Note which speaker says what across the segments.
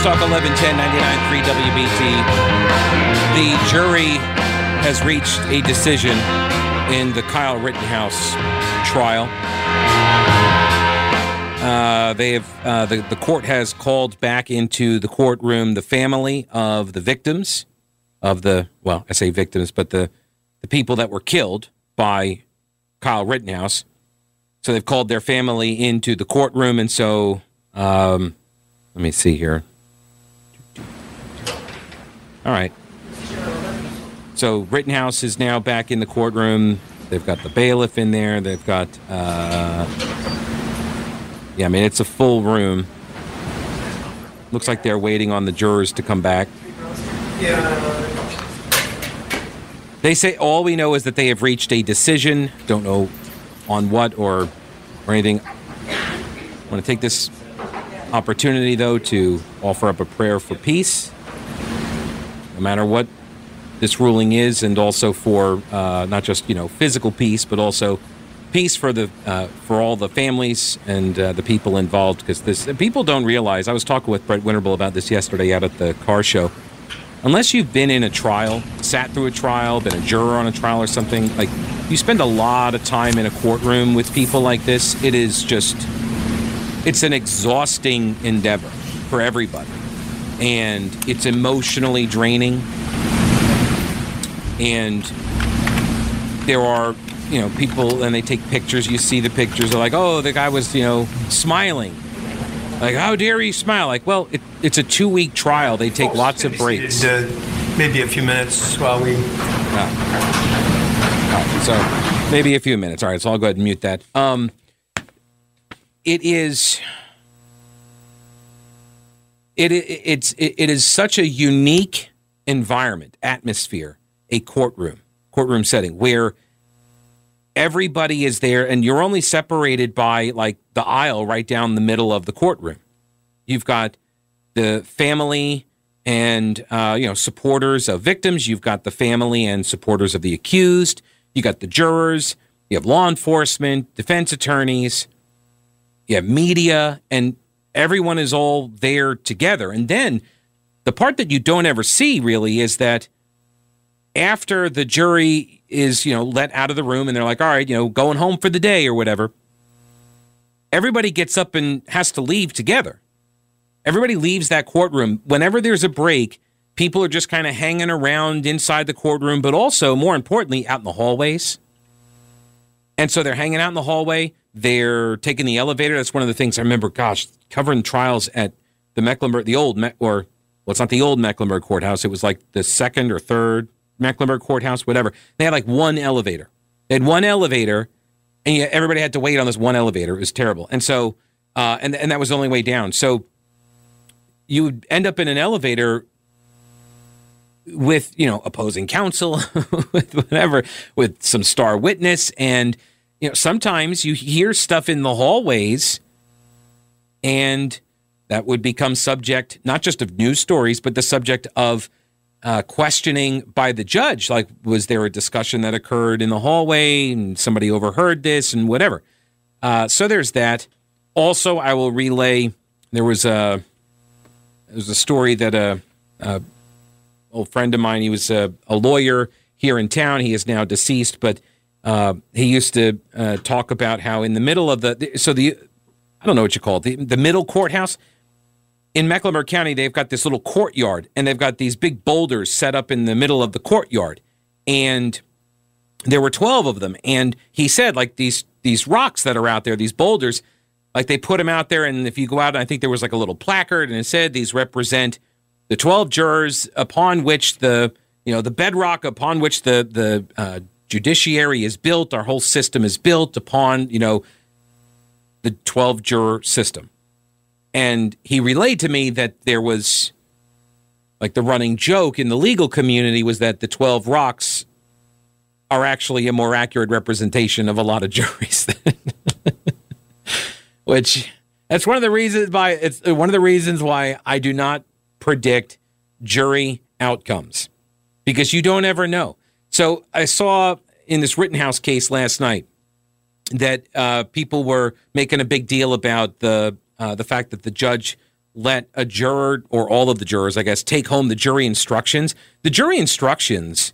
Speaker 1: News Talk 1110 99.3 WBT. The jury has reached a decision in the Kyle Rittenhouse trial. Uh, they have uh, the the court has called back into the courtroom the family of the victims of the well, I say victims, but the the people that were killed by Kyle Rittenhouse. So they've called their family into the courtroom, and so um, let me see here. All right. So Rittenhouse is now back in the courtroom. They've got the bailiff in there. They've got, uh, yeah, I mean, it's a full room. Looks like they're waiting on the jurors to come back. They say all we know is that they have reached a decision. Don't know on what or or anything. I want to take this opportunity though to offer up a prayer for peace, no matter what this ruling is, and also for uh, not just you know physical peace, but also peace for the uh, for all the families and uh, the people involved. Because this people don't realize. I was talking with Brett Winterble about this yesterday out at the car show. Unless you've been in a trial, sat through a trial, been a juror on a trial or something, like you spend a lot of time in a courtroom with people like this. It is just, it's an exhausting endeavor for everybody. And it's emotionally draining. And there are, you know, people and they take pictures. You see the pictures. They're like, oh, the guy was, you know, smiling. Like, how dare you smile? Like, well, it, it's a two week trial. They take lots of breaks.
Speaker 2: Uh, maybe a few minutes while we.
Speaker 1: So maybe a few minutes. All right, so I'll go ahead and mute that. Um, it is. It, it it's it, it is such a unique environment, atmosphere, a courtroom, courtroom setting where everybody is there and you're only separated by like the aisle right down the middle of the courtroom. You've got the family and uh, you know supporters of victims. You've got the family and supporters of the accused. You got the jurors. You have law enforcement, defense attorneys. You have media, and everyone is all there together. And then the part that you don't ever see really is that after the jury is you know let out of the room and they're like, all right, you know, going home for the day or whatever. Everybody gets up and has to leave together. Everybody leaves that courtroom. Whenever there's a break, people are just kind of hanging around inside the courtroom, but also, more importantly, out in the hallways. And so they're hanging out in the hallway. They're taking the elevator. That's one of the things I remember, gosh, covering trials at the Mecklenburg, the old, Me- or, well, it's not the old Mecklenburg courthouse. It was like the second or third Mecklenburg courthouse, whatever. They had like one elevator. They had one elevator, and yet everybody had to wait on this one elevator. It was terrible. And so, uh, and, and that was the only way down. So, you would end up in an elevator with you know opposing counsel with whatever with some star witness and you know sometimes you hear stuff in the hallways and that would become subject not just of news stories but the subject of uh, questioning by the judge like was there a discussion that occurred in the hallway and somebody overheard this and whatever uh, so there's that also i will relay there was a there was a story that a, a old friend of mine. He was a, a, lawyer here in town. He is now deceased, but uh, he used to uh, talk about how in the middle of the so the I don't know what you call it the, the middle courthouse in Mecklenburg County. They've got this little courtyard, and they've got these big boulders set up in the middle of the courtyard, and there were twelve of them. And he said like these these rocks that are out there, these boulders like they put them out there, and if you go out, I think there was like a little placard, and it said these represent the 12 jurors upon which the you know the bedrock upon which the the uh, judiciary is built. Our whole system is built upon you know the 12 juror system. And he relayed to me that there was like the running joke in the legal community was that the 12 rocks are actually a more accurate representation of a lot of juries. which that's one of the reasons why it's one of the reasons why I do not predict jury outcomes because you don't ever know. So I saw in this Rittenhouse case last night that uh, people were making a big deal about the uh, the fact that the judge let a juror or all of the jurors, I guess, take home the jury instructions. The jury instructions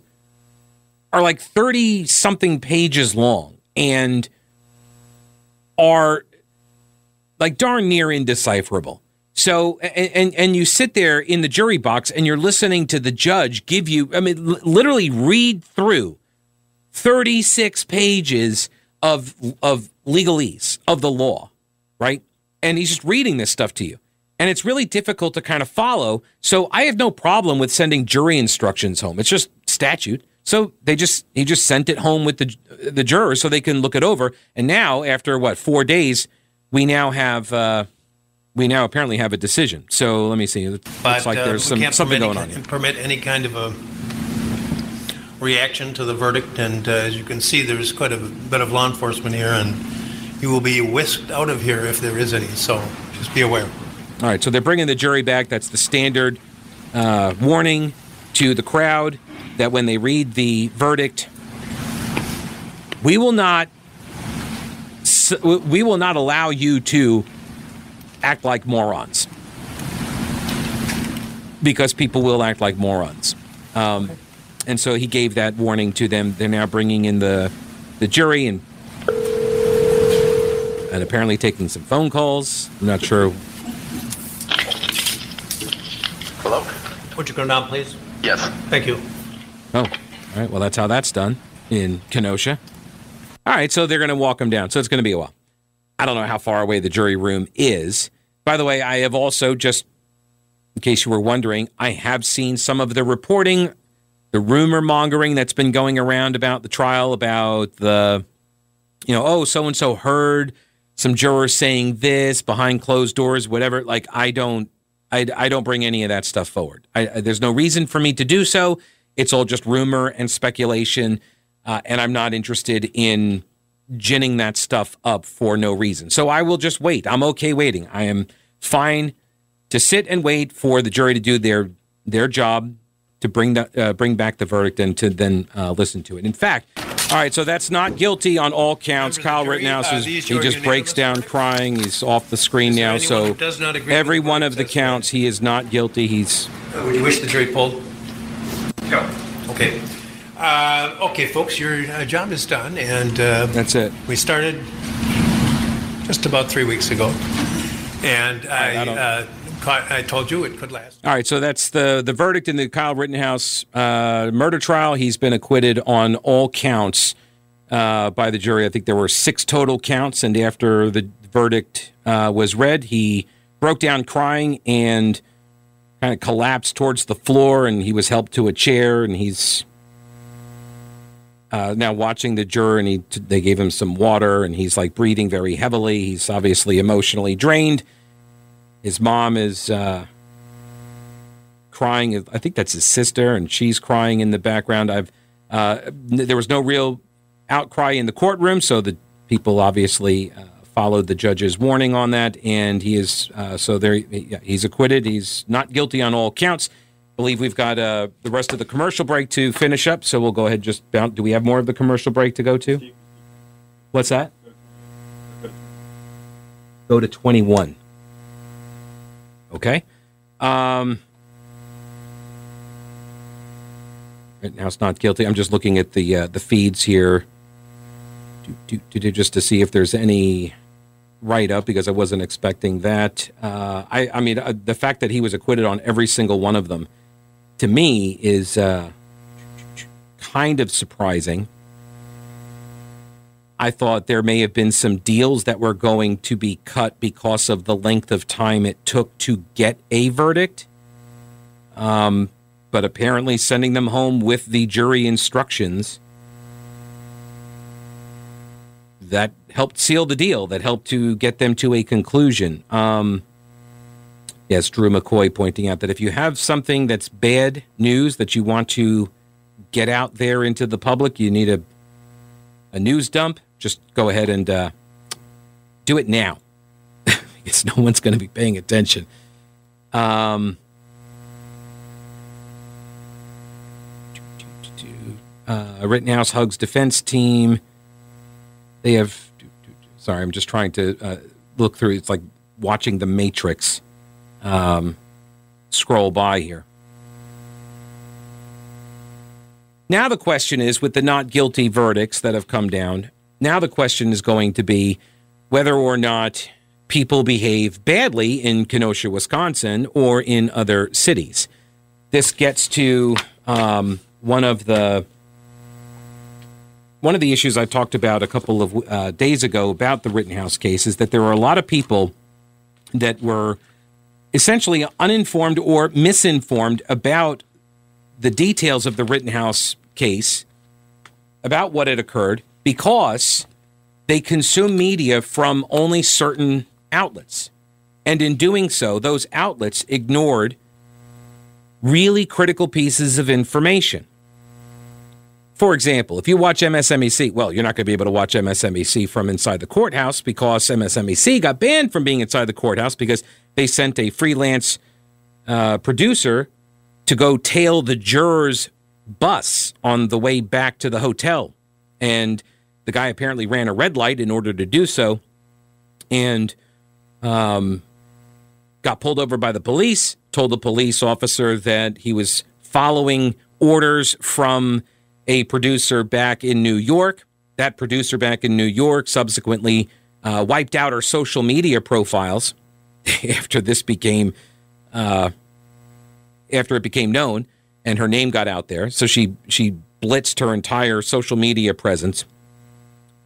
Speaker 1: are like 30 something pages long and are like darn near indecipherable. So, and, and, and you sit there in the jury box and you're listening to the judge give you, I mean, l- literally read through 36 pages of, of legalese of the law, right? And he's just reading this stuff to you. And it's really difficult to kind of follow. So I have no problem with sending jury instructions home. It's just statute. So they just he just sent it home with the the jurors so they can look it over. And now after what four days, we now have uh, we now apparently have a decision. So let me see. It
Speaker 2: But
Speaker 1: looks like
Speaker 2: uh,
Speaker 1: there's some something going on here.
Speaker 2: Permit any kind of a reaction to the verdict, and uh, as you can see, there's quite a bit of law enforcement here, and you will be whisked out of here if there is any, so just be aware.
Speaker 1: All right, so they're bringing the jury back. That's the standard uh, warning to the crowd that when they read the verdict, we will not we will not allow you to act like morons because people will act like morons. Um, and so he gave that warning to them. They're now bringing in the the jury and and apparently taking some phone calls. I'm not sure
Speaker 3: Hello?
Speaker 2: Would you go down, please?
Speaker 3: Yes.
Speaker 2: Thank you.
Speaker 1: Oh, all right. Well, that's how that's done in Kenosha. All right, so they're going to walk him down. So it's going to be a while. I don't know how far away the jury room is. By the way, I have also just, in case you were wondering, I have seen some of the reporting, the rumor mongering that's been going around about the trial, about the, you know, oh, so and so heard some jurors saying this behind closed doors, whatever. Like, I don't, I, I don't bring any of that stuff forward. I, I- there's no reason for me to do so. It's all just rumor and speculation, uh, and I'm not interested in ginning that stuff up for no reason. So I will just wait. I'm okay waiting. I am fine to sit and wait for the jury to do their their job to bring the, uh, bring back the verdict and to then uh, listen to it. In fact, all right. So that's not guilty on all counts.
Speaker 2: Members of the
Speaker 1: Kyle
Speaker 2: jury,
Speaker 1: Rittenhouse
Speaker 2: uh,
Speaker 1: is he just breaks down crying. He's off the screen now. So
Speaker 2: does not agree
Speaker 1: every one of the counts, he is not guilty. He's
Speaker 2: Uh, Would you wish the jury pulled?
Speaker 3: No.
Speaker 2: Okay. Uh, okay, folks, your uh, job is done, and uh,
Speaker 1: that's it.
Speaker 2: we started just about three weeks ago, and I,
Speaker 1: I don't-
Speaker 2: uh, caught, I told you it could last.
Speaker 1: All right, so that's the the verdict in the Kyle Rittenhouse uh, murder trial. He's been acquitted on all counts uh, by the jury. I think there were six total counts, and after the verdict uh, was read, he broke down crying and kind of collapsed towards the floor, and he was helped to a chair, and he's uh, now watching the juror, and he they gave him some water, and he's like breathing very heavily. He's obviously emotionally drained. His mom is. Uh, crying. I think that's his sister, and she's crying in the background. I've uh, there was no real outcry in the courtroom, so the people obviously uh, followed the judge's warning on that, and he is uh, so there. He's acquitted. He's not guilty on all counts. I believe we've got uh, the rest of the commercial break to finish up, so we'll go ahead and just bounce. Do we have more of the commercial break to go to? What's that? Go to twenty-one. Okay. Um, Right now it's not guilty. I'm just looking at the uh, the feeds here, do, do, do, just to see if there's any write up because I wasn't expecting that. Uh, I I mean uh, the fact that he was acquitted on every single one of them, to me is uh, kind of surprising. I thought there may have been some deals that were going to be cut because of the length of time it took to get a verdict. Um, but apparently sending them home with the jury instructions that helped seal the deal, that helped to get them to a conclusion. Um, yes, Drew McCoy pointing out that if you have something that's bad news that you want to get out there into the public, you need a a news dump. Just go ahead and uh, do it now, because no one's going to be paying attention. Um, uh, Rittenhouse hugs defense team. They have. Sorry, I'm just trying to uh, look through. It's like watching The Matrix. um, scroll by here. Now, the question is with the not guilty verdicts that have come down, now the question is going to be whether or not people behave badly in Kenosha, Wisconsin, or in other cities. This gets to um, one of the one of the issues I talked about a couple of uh, days ago about the Rittenhouse case is that there were a lot of people that were essentially uninformed or misinformed about the details of the Rittenhouse case, about what had occurred, because they consume media from only certain outlets. And in doing so, those outlets ignored really critical pieces of information. For example, if you watch MSNBC, well, you're not going to be able to watch MSNBC from inside the courthouse because MSNBC got banned from being inside the courthouse because they sent a freelance uh, producer to go tail the jurors' bus on the way back to the hotel. And the guy apparently ran a red light in order to do so and um, got pulled over by the police, told the police officer that he was following orders from a producer back in New York. That producer back in New York subsequently uh, wiped out her social media profiles after this became uh, after it became known and her name got out there. So she she blitzed her entire social media presence,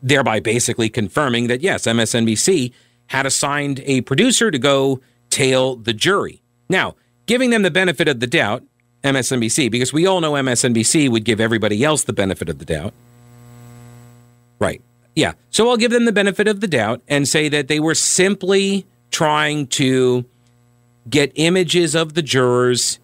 Speaker 1: thereby basically confirming that yes, MSNBC had assigned a producer to go tail the jury. Now, giving them the benefit of the doubt, MSNBC because we all know MSNBC would give everybody else the benefit of the doubt. Right. Yeah. So I'll give them the benefit of the doubt and say that they were simply trying to get images of the jurors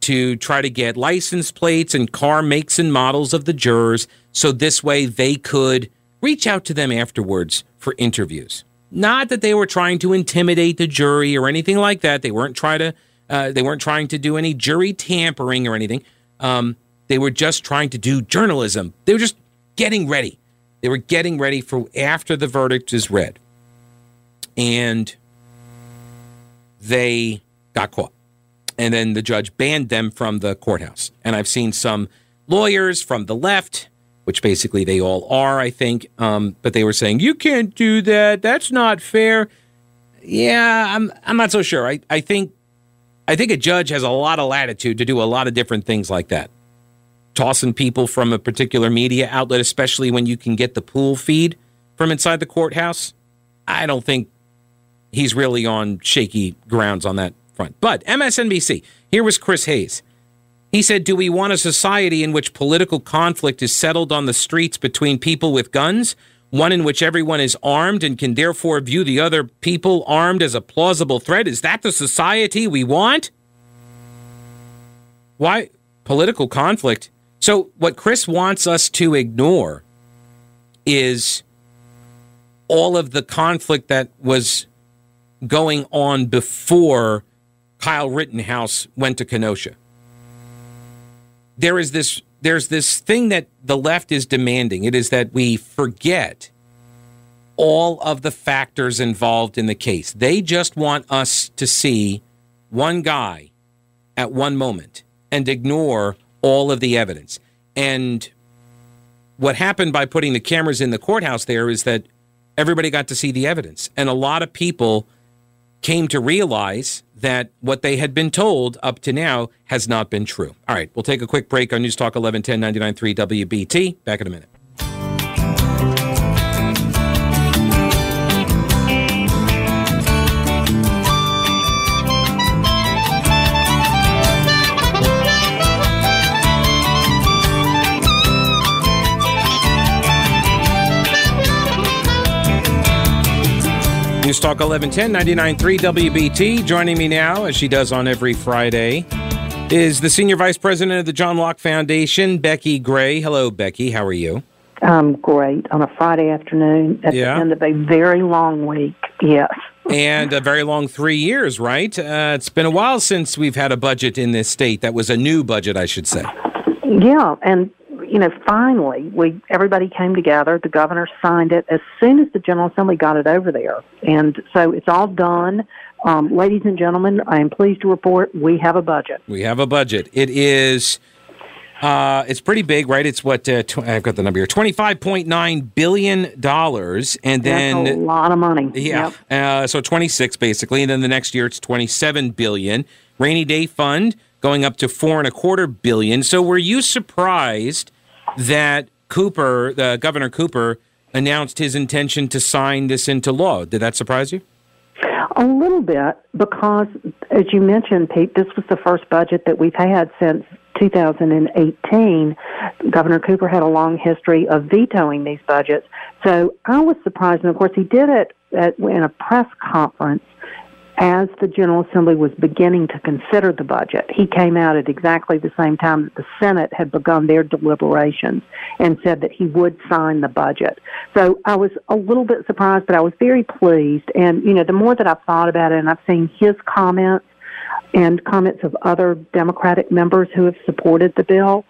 Speaker 1: to try to get license plates and car makes and models of the jurors so this way they could reach out to them afterwards for interviews. Not that they were trying to intimidate the jury or anything like that. They weren't trying to uh, they weren't trying to do any jury tampering or anything. Um, they were just trying to do journalism. They were just getting ready. They were getting ready for after the verdict is read. And they got caught. And then the judge banned them from the courthouse. And I've seen some lawyers from the left, which basically they all are, I think, um, but they were saying, you can't do that. That's not fair. Yeah, I'm, I'm not so sure. I, I think I think a judge has a lot of latitude to do a lot of different things like that. Tossing people from a particular media outlet, especially when you can get the pool feed from inside the courthouse, I don't think he's really on shaky grounds on that front. But MSNBC, here was Chris Hayes. He said, Do we want a society in which political conflict is settled on the streets between people with guns? One in which everyone is armed and can therefore view the other people armed as a plausible threat? Is that the society we want? Why? Political conflict. So, what Chris wants us to ignore is all of the conflict that was going on before Kyle Rittenhouse went to Kenosha. There is this there's this thing that the left is demanding. It is that we forget all of the factors involved in the case. They just want us to see one guy at one moment and ignore all of the evidence. And what happened by putting the cameras in the courthouse there is that everybody got to see the evidence. And a lot of people came to realize that what they had been told up to now has not been true. All right, we'll take a quick break on News Talk 1110 99.3 WBT. Back in a minute. News Talk 1110 99.3 WBT. Joining me now, as she does on every Friday, is the Senior Vice President of the John Locke Foundation, Becky Gray. Hello, Becky. How are you?
Speaker 4: I'm great on a Friday afternoon at
Speaker 1: Yeah.
Speaker 4: the end of a very long week. Yes.
Speaker 1: And a very long three years, right? Uh, it's been a while since we've had a budget in this state. That was a new budget, I should say.
Speaker 4: Yeah, and you know, finally, we everybody came together. The governor signed it as soon as the General Assembly got it over there, and so it's all done. um, ladies and gentlemen, I am pleased to report we have a budget.
Speaker 1: We have a budget. It is. Uh, it's pretty big, right? It's what uh, tw- I've got the number here: twenty-five point nine billion dollars, and then
Speaker 4: That's a lot of money.
Speaker 1: Yeah.
Speaker 4: Yep.
Speaker 1: Uh, so 26 basically, and then the next year it's 27 billion. Rainy day fund going up to four and a quarter billion. So were you surprised that Cooper, uh, Governor Cooper, announced his intention to sign this into law? Did that surprise you?
Speaker 4: A little bit because, as you mentioned, Pete, this was the first budget that we've had since 2018. Governor Cooper had a long history of vetoing these budgets. So I was surprised. And of course, he did it at, in a press conference as the General Assembly was beginning to consider the budget. He came out at exactly the same time that the Senate had begun their deliberations and said that he would sign the budget. So I was a little bit surprised, but I was very pleased. And, you know, the more that I've thought about it and I've seen his comments and comments of other Democratic members who have supported the bill,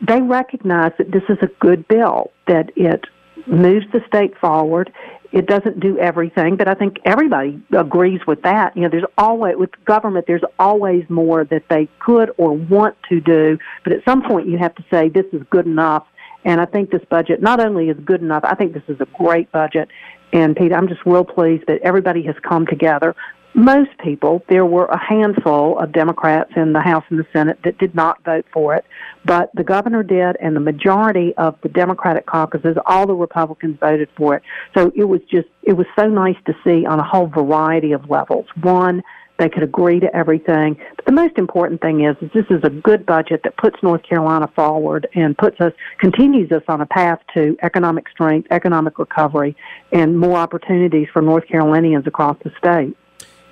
Speaker 4: they recognize that this is a good bill, that it moves the state forward. It doesn't do everything, but I think everybody agrees with that. You know, there's always, with government, there's always more that they could or want to do, but at some point you have to say this is good enough. And I think this budget not only is good enough, I think this is a great budget. And Pete, I'm just real pleased that everybody has come together most people, there were a handful of Democrats in the House and the Senate that did not vote for it, but the governor did, and the majority of the Democratic caucuses, all the Republicans voted for it. So it was just, it was so nice to see on a whole variety of levels. One, they could agree to everything. But the most important thing is, is this is a good budget that puts North Carolina forward and puts us, continues us on a path to economic strength, economic recovery, and more opportunities for North Carolinians across the state.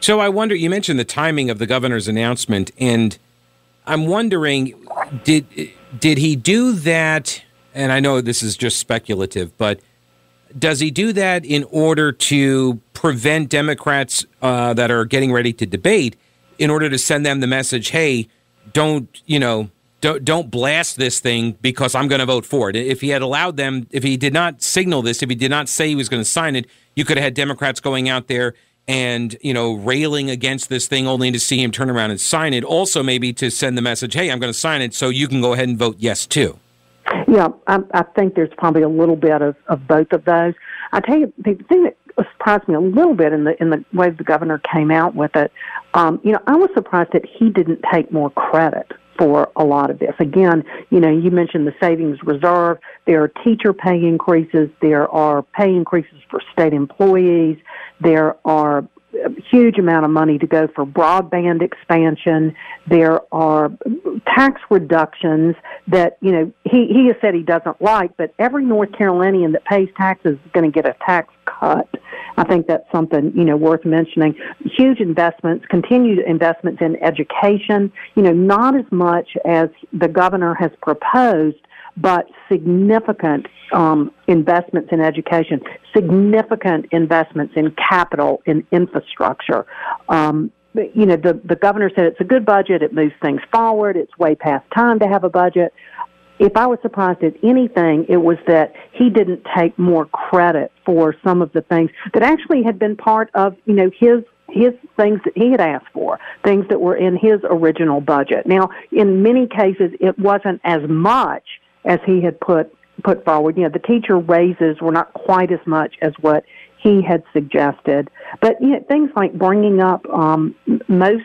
Speaker 1: So I wonder. You mentioned the timing of the governor's announcement, and I'm wondering, did did he do that? And I know this is just speculative, but does he do that in order to prevent Democrats uh, that are getting ready to debate, in order to send them the message, "Hey, don't you know." Don't, don't blast this thing because I'm going to vote for it. If he had allowed them, if he did not signal this, if he did not say he was going to sign it, you could have had Democrats going out there and you know railing against this thing only to see him turn around and sign it. Also maybe to send the message hey i'm going to sign it so you can go ahead and vote yes too.
Speaker 4: Yeah i, I think there's probably a little bit of, of both of those. I tell you the thing that surprised me a little bit in the in the way the governor came out with it um, you know i was surprised that he didn't take more credit for a lot of this. Again, you know, you mentioned the savings reserve. There are teacher pay increases. There are pay increases for state employees. There are a huge amount of money to go for broadband expansion. There are tax reductions that, you know, he, he has said he doesn't like, but every North Carolinian that pays taxes is going to get a tax cut. I think that's something, you know, worth mentioning. Huge investments, continued investments in education, you know, not as much as the governor has proposed, but significant um, investments in education, significant investments in capital, in infrastructure. Um, you know, the, the governor said it's a good budget, it moves things forward, it's way past time to have a budget. If I was surprised at anything, it was that he didn't take more credit for some of the things that actually had been part of, you know, his his things that he had asked for, things that were in his original budget. Now, in many cases, it wasn't as much as he had put put forward. You know, the teacher raises were not quite as much as what he had suggested, but you know, things like bringing up um, most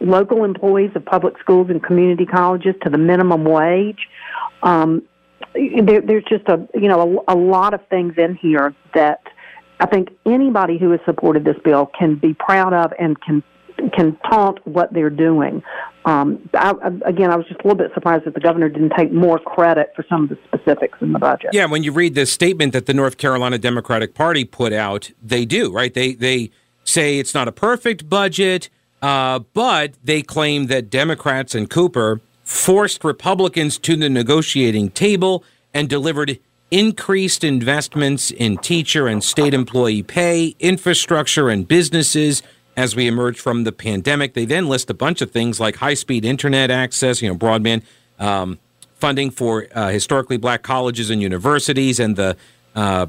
Speaker 4: local employees of public schools and community colleges to the minimum wage. Um, there, there's just a you know a, a lot of things in here that I think anybody who has supported this bill can be proud of and can can taunt what they're doing. Um, I, again, I was just a little bit surprised that the governor didn't take more credit for some of the specifics in the budget.
Speaker 1: Yeah, when you read the statement that the North Carolina Democratic Party put out, they do right. They they say it's not a perfect budget, uh, but they claim that Democrats and Cooper forced Republicans to the negotiating table and delivered increased investments in teacher and state employee pay, infrastructure, and businesses as we emerge from the pandemic. They then list a bunch of things like high speed internet access, you know, broadband, um, funding for uh, historically black colleges and universities, and the uh,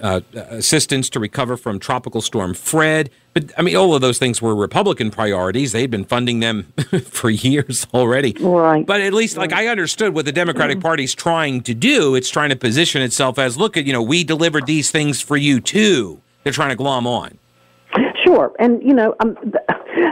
Speaker 1: uh, assistance to recover from Tropical Storm Fred. But I mean, all of those things were Republican priorities. They'd been funding them for years already.
Speaker 4: Right.
Speaker 1: But at least, like, I understood what the Democratic mm. Party's trying to do. It's trying to position itself as, look at, you know, we delivered these things for you too. They're trying to glom on.
Speaker 4: Sure, and you know, um,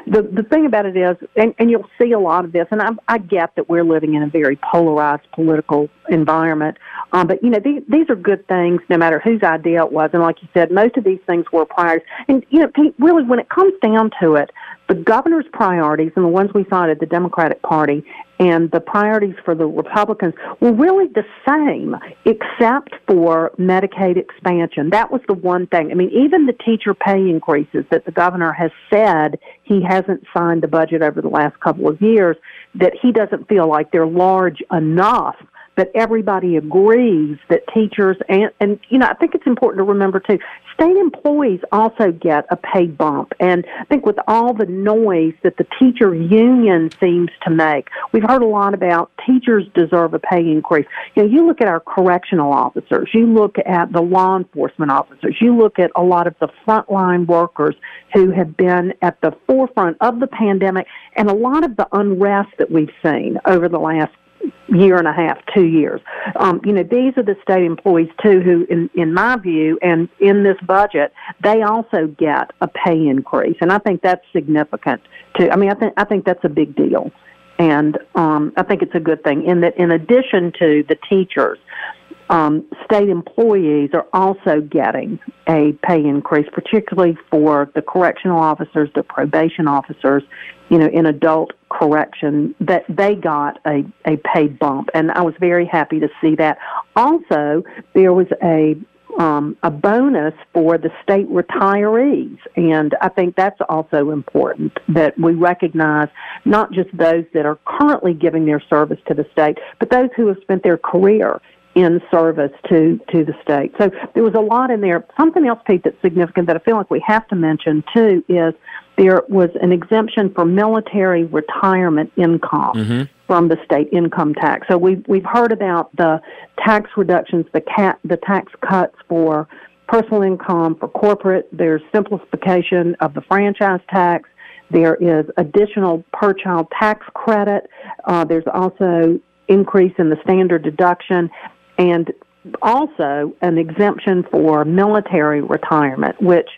Speaker 4: the the thing about it is, and, and you'll see a lot of this, and I, I get that we're living in a very polarized political environment, um, but you know, these, these are good things, no matter whose idea it was. And like you said, most of these things were priorities. And you know, really, when it comes down to it, the governor's priorities and the ones we cited, the Democratic Party, and the priorities for the Republicans were really the same, except for Medicaid expansion. That was the one thing. I mean, even the teacher pay increases that the governor has said he hasn't signed the budget over the last couple of years, that he doesn't feel like they're large enough that everybody agrees that teachers and and you know I think it's important to remember too state employees also get a pay bump. And I think with all the noise that the teacher union seems to make we've heard a lot about teachers deserve a pay increase. You know you look at our correctional officers you look at the law enforcement officers you look at a lot of the frontline workers who have been at the forefront of the pandemic and a lot of the unrest that we've seen over the last year and a half, two years. Um, you know, these are the state employees too, who, in in my view, and in this budget, they also get a pay increase, and I think that's significant too. I mean, I think I think that's a big deal, and um, I think it's a good thing. In that, in addition to the teachers, um, state employees are also getting a pay increase, particularly for the correctional officers, the probation officers, you know, in adult correction, that they got a, a pay bump. And I was very happy to see that. Also, there was a um, a bonus for the state retirees. And I think that's also important that we recognize not just those that are currently giving their service to the state, but those who have spent their career in service to, to the state. So there was a lot in there. Something else, Pete, that's significant that I feel like we have to mention too is there was an exemption for military retirement income mm-hmm. from the state income tax. So we've we've heard about the tax reductions, the cat the tax cuts for personal income for corporate. There's simplification of the franchise tax. There is additional per child tax credit. Uh, there's also increase in the standard deduction and also an exemption for military retirement, which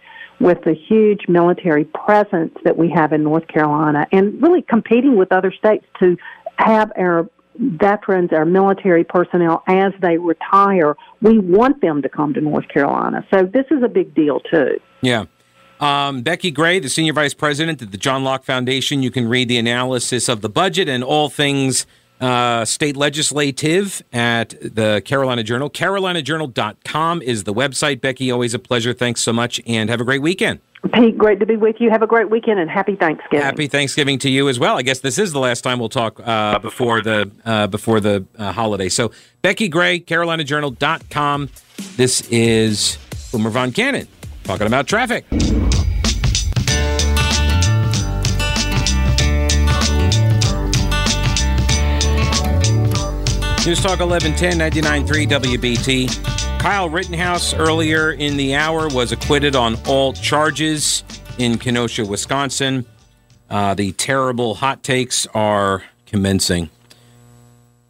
Speaker 4: with the huge military presence that we have in North Carolina and really competing with other states to have our veterans, our military personnel, as they retire, we want them to come to North Carolina. So this is a big deal, too.
Speaker 1: Yeah. Um, Becky Gray, the Senior Vice President at the John Locke Foundation. You can read the analysis of the budget and all things uh, state legislative at the Carolina Journal. CarolinaJournal.com is the website. Becky, always a pleasure. Thanks so much, and have a great weekend.
Speaker 4: Pete, great to be with you. Have a great weekend and happy Thanksgiving.
Speaker 1: Happy Thanksgiving to you as well. I guess this is the last time we'll talk uh, before the uh, before the uh, holiday. So, Becky Gray, CarolinaJournal.com. This is Boomer Von Cannon talking about traffic. News Talk 1110 99.3 WBT. Kyle Rittenhouse earlier in the hour was acquitted on all charges in Kenosha, Wisconsin. Uh, the terrible hot takes are commencing.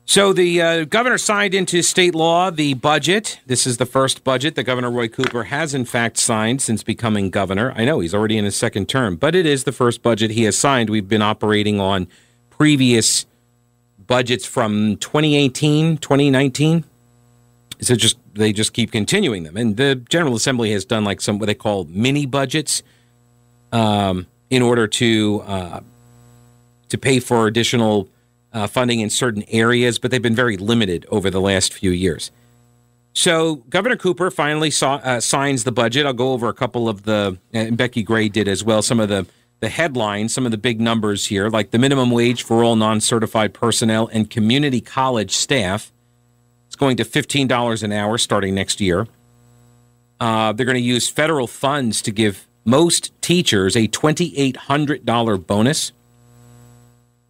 Speaker 1: So the uh, governor signed into state law the budget. This is the first budget that Governor Roy Cooper has, in fact, signed since becoming governor. I know he's already in his second term, but it is the first budget he has signed. We've been operating on previous budgets from 2018, 2019. So just they just keep continuing them, and the General Assembly has done like some what they call mini budgets, um, in order to uh, to pay for additional uh, funding in certain areas, but they've been very limited over the last few years. So Governor Cooper finally saw, uh, signs the budget. I'll go over a couple of the, and Becky Gray did as well, some of the the headlines, some of the big numbers here, like the minimum wage for all non certified personnel and community college staff. It's going to $15 an hour starting next year. Uh, they're going to use federal funds to give most teachers a $2,800 bonus.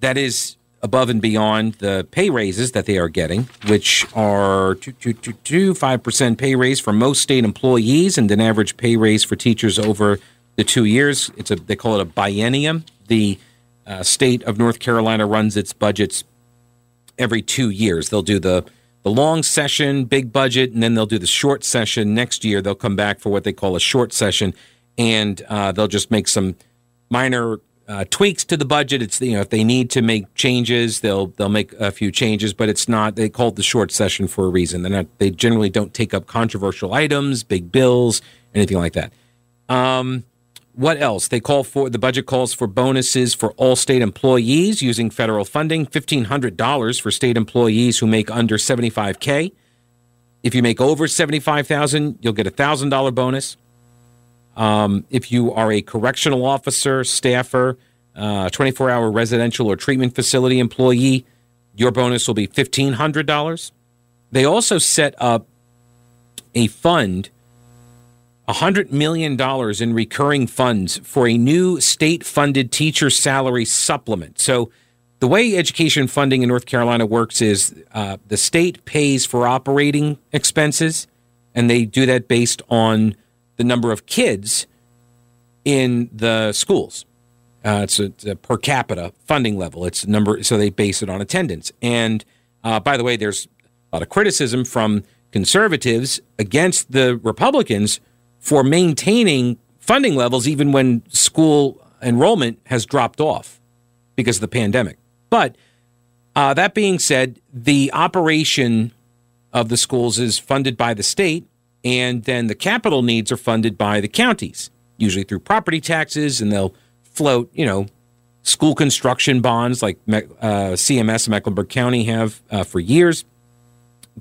Speaker 1: That is above and beyond the pay raises that they are getting, which are two, two, two, two, 5% pay raise for most state employees and an average pay raise for teachers over the two years. It's a they call it a biennium. The uh, state of North Carolina runs its budgets every two years. They'll do the the long session, big budget, and then they'll do the short session next year. They'll come back for what they call a short session, and uh, they'll just make some minor uh, tweaks to the budget. It's you know if they need to make changes, they'll they'll make a few changes, but it's not they call it the short session for a reason. Not they generally don't take up controversial items, big bills, anything like that. Um, what else? They call for the budget calls for bonuses for all state employees using federal funding, $1,500 for state employees who make under 75K. If you make over 75,000, you'll get a $1,000 bonus. Um, if you are a correctional officer, staffer, 24 uh, hour residential or treatment facility employee, your bonus will be $1,500. They also set up a fund $100 million in recurring funds for a new state funded teacher salary supplement. So, the way education funding in North Carolina works is uh, the state pays for operating expenses, and they do that based on the number of kids in the schools. Uh, it's, a, it's, a, per capita funding level. It's number, so they base it on attendance. And uh, by the way, there's a lot of criticism from conservatives against the Republicans for maintaining funding levels even when school enrollment has dropped off because of the pandemic. But uh, that being said, the operation of the schools is funded by the state, and then the capital needs are funded by the counties, usually through property taxes, and they'll float, you know, school construction bonds like uh, CMS Mecklenburg County have uh, for years.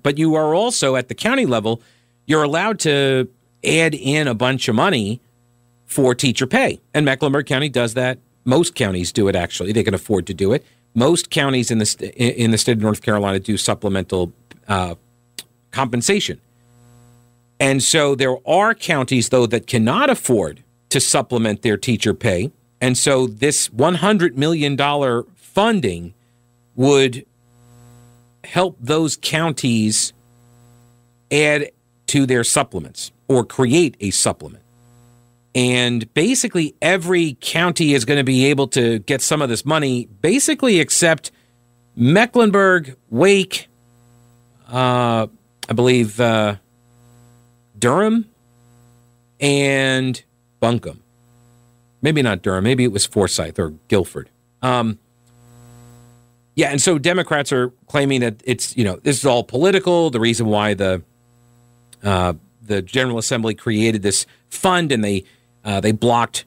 Speaker 1: But you are also at the county level, you're allowed to add in a bunch of money for teacher pay. And Mecklenburg County does that. Most counties do it actually. They can afford to do it. Most counties in the in the state of North Carolina do supplemental uh, compensation. And so there are counties though that cannot afford to supplement their teacher pay. And so this 100 million dollar funding would help those counties add to their supplements or create a supplement. And basically, every county is going to be able to get some of this money, basically, except Mecklenburg, Wake, uh, I believe uh, Durham, and Buncombe. Maybe not Durham. Maybe it was Forsyth or Guilford. Um, yeah, and so Democrats are claiming that it's you know this is all political. The reason why the uh, the General Assembly created this fund and they uh, they blocked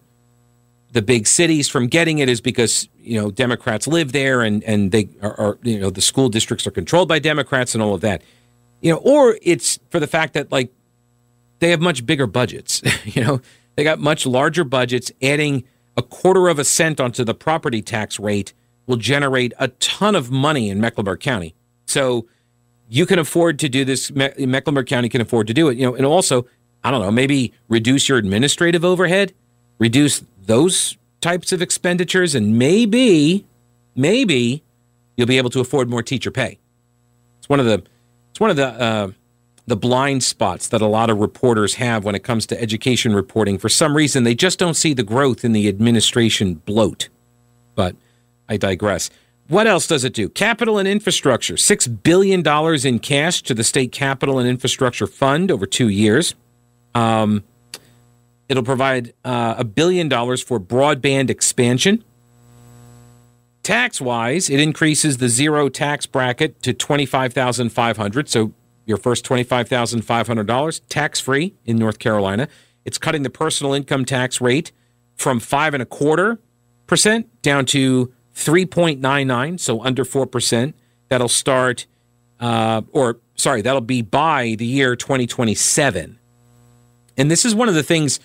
Speaker 1: the big cities from getting it is because you know Democrats live there and and they are, are, you know the school districts are controlled by Democrats and all of that, you know, or it's for the fact that like they have much bigger budgets, you know, they got much larger budgets. Adding a quarter of a cent onto the property tax rate will generate a ton of money in Mecklenburg County. So you can afford to do this. Mecklenburg County can afford to do it. You know, and also, I don't know, maybe reduce your administrative overhead, reduce those types of expenditures, and maybe, maybe you'll be able to afford more teacher pay. It's one of the, it's one of the, uh, the blind spots that a lot of reporters have when it comes to education reporting. For some reason, they just don't see the growth in the administration bloat. But I digress. What else does it do? Capital and infrastructure, $6 billion in cash to the state capital and infrastructure fund over two years. Um, it'll provide uh, a uh, billion dollars for broadband expansion. Tax wise, it increases the zero tax bracket to 25500 So your first $25,500 tax free in North Carolina. It's cutting the personal income tax rate from five and a quarter percent down to 3.99, so under 4%. That'll start, uh, or sorry, that'll be by the year 2027. And this is one of the things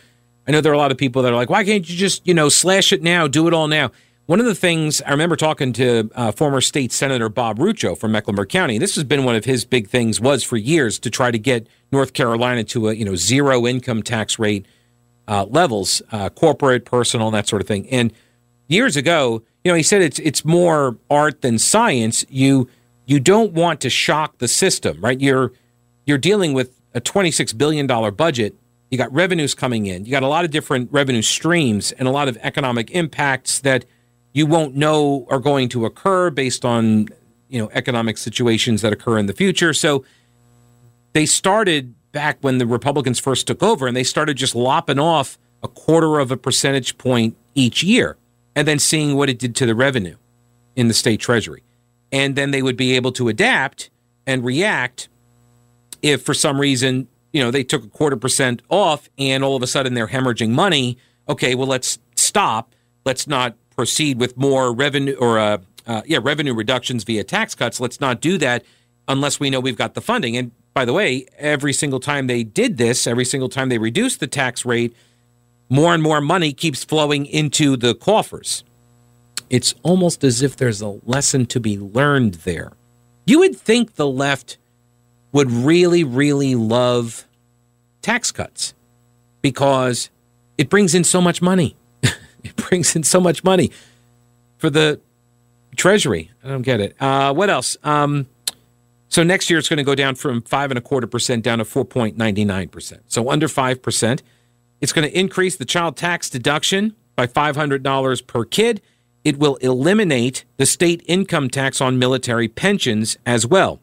Speaker 1: I know there are a lot of people that are like, why can't you just, you know, slash it now, do it all now? One of the things I remember talking to uh, former state senator Bob Rucho from Mecklenburg County. This has been one of his big things was for years to try to get North Carolina to a you know zero income tax rate uh, levels, uh, corporate, personal, that sort of thing. And years ago, you know, he said it's it's more art than science. You you don't want to shock the system, right? You're you're dealing with a 26 billion dollar budget. You got revenues coming in. You got a lot of different revenue streams and a lot of economic impacts that you won't know are going to occur based on, you know, economic situations that occur in the future. So they started back when the Republicans first took over and they started just lopping off a quarter of a percentage point each year and then seeing what it did to the revenue in the state treasury. And then they would be able to adapt and react if for some reason, you know, they took a quarter percent off and all of a sudden they're hemorrhaging money. Okay, well, let's stop. Let's not proceed with more revenue or, uh, uh, yeah, revenue reductions via tax cuts. Let's not do that unless we know we've got the funding. And by the way, every single time they did this, every single time they reduced the tax rate, more and more money keeps flowing into the coffers. It's almost as if there's a lesson to be learned there. You would think the left would really, really love tax cuts because it brings in so much money. it brings in so much money for the Treasury. I don't get it. Uh, what else? Um, so next year it's going to go down from five and a quarter percent down to 4.99%. So under 5%. It's going to increase the child tax deduction by $500 per kid. It will eliminate the state income tax on military pensions as well.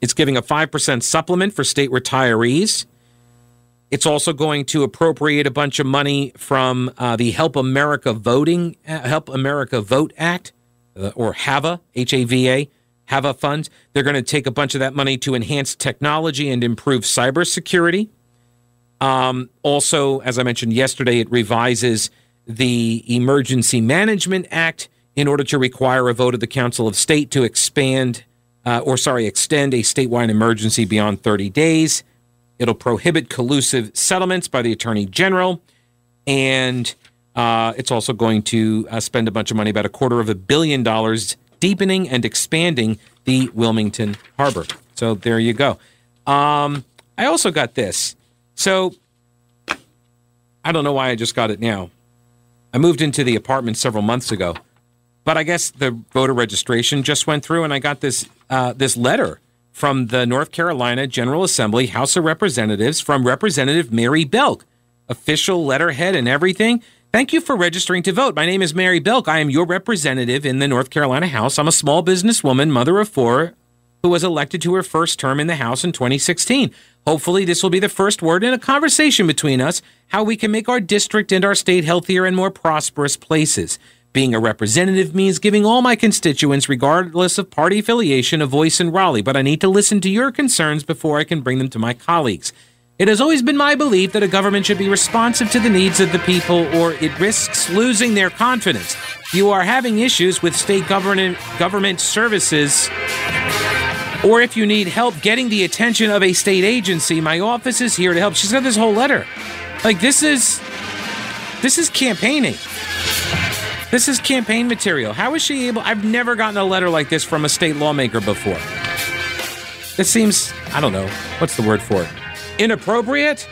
Speaker 1: It's giving a 5% supplement for state retirees. It's also going to appropriate a bunch of money from uh, the Help America Voting uh, Help America Vote Act uh, or HAVA, H A V A HAVA funds. They're going to take a bunch of that money to enhance technology and improve cybersecurity. Um, also, as I mentioned yesterday, it revises the Emergency Management Act in order to require a vote of the Council of State to expand, uh, or sorry, extend a statewide emergency beyond 30 days. It'll prohibit collusive settlements by the Attorney General. And uh, it's also going to uh, spend a bunch of money, about a quarter of a billion dollars, deepening and expanding the Wilmington Harbor. So there you go. Um, I also got this. So I don't know why I just got it now. I moved into the apartment several months ago, but I guess the voter registration just went through, and I got this uh, this letter from the North Carolina General Assembly House of Representatives from Representative Mary Belk, official letterhead and everything. Thank you for registering to vote. My name is Mary Belk. I am your representative in the North Carolina House. I'm a small businesswoman, mother of four, who was elected to her first term in the House in 2016. Hopefully, this will be the first word in a conversation between us how we can make our district and our state healthier and more prosperous places. Being a representative means giving all my constituents, regardless of party affiliation, a voice in Raleigh, but I need to listen to your concerns before I can bring them to my colleagues. It has always been my belief that a government should be responsive to the needs of the people or it risks losing their confidence. You are having issues with state government government services or if you need help getting the attention of a state agency, my office is here to help. She's got this whole letter. Like this is this is campaigning. This is campaign material. How is she able? I've never gotten a letter like this from a state lawmaker before. This seems, I don't know, what's the word for it? Inappropriate?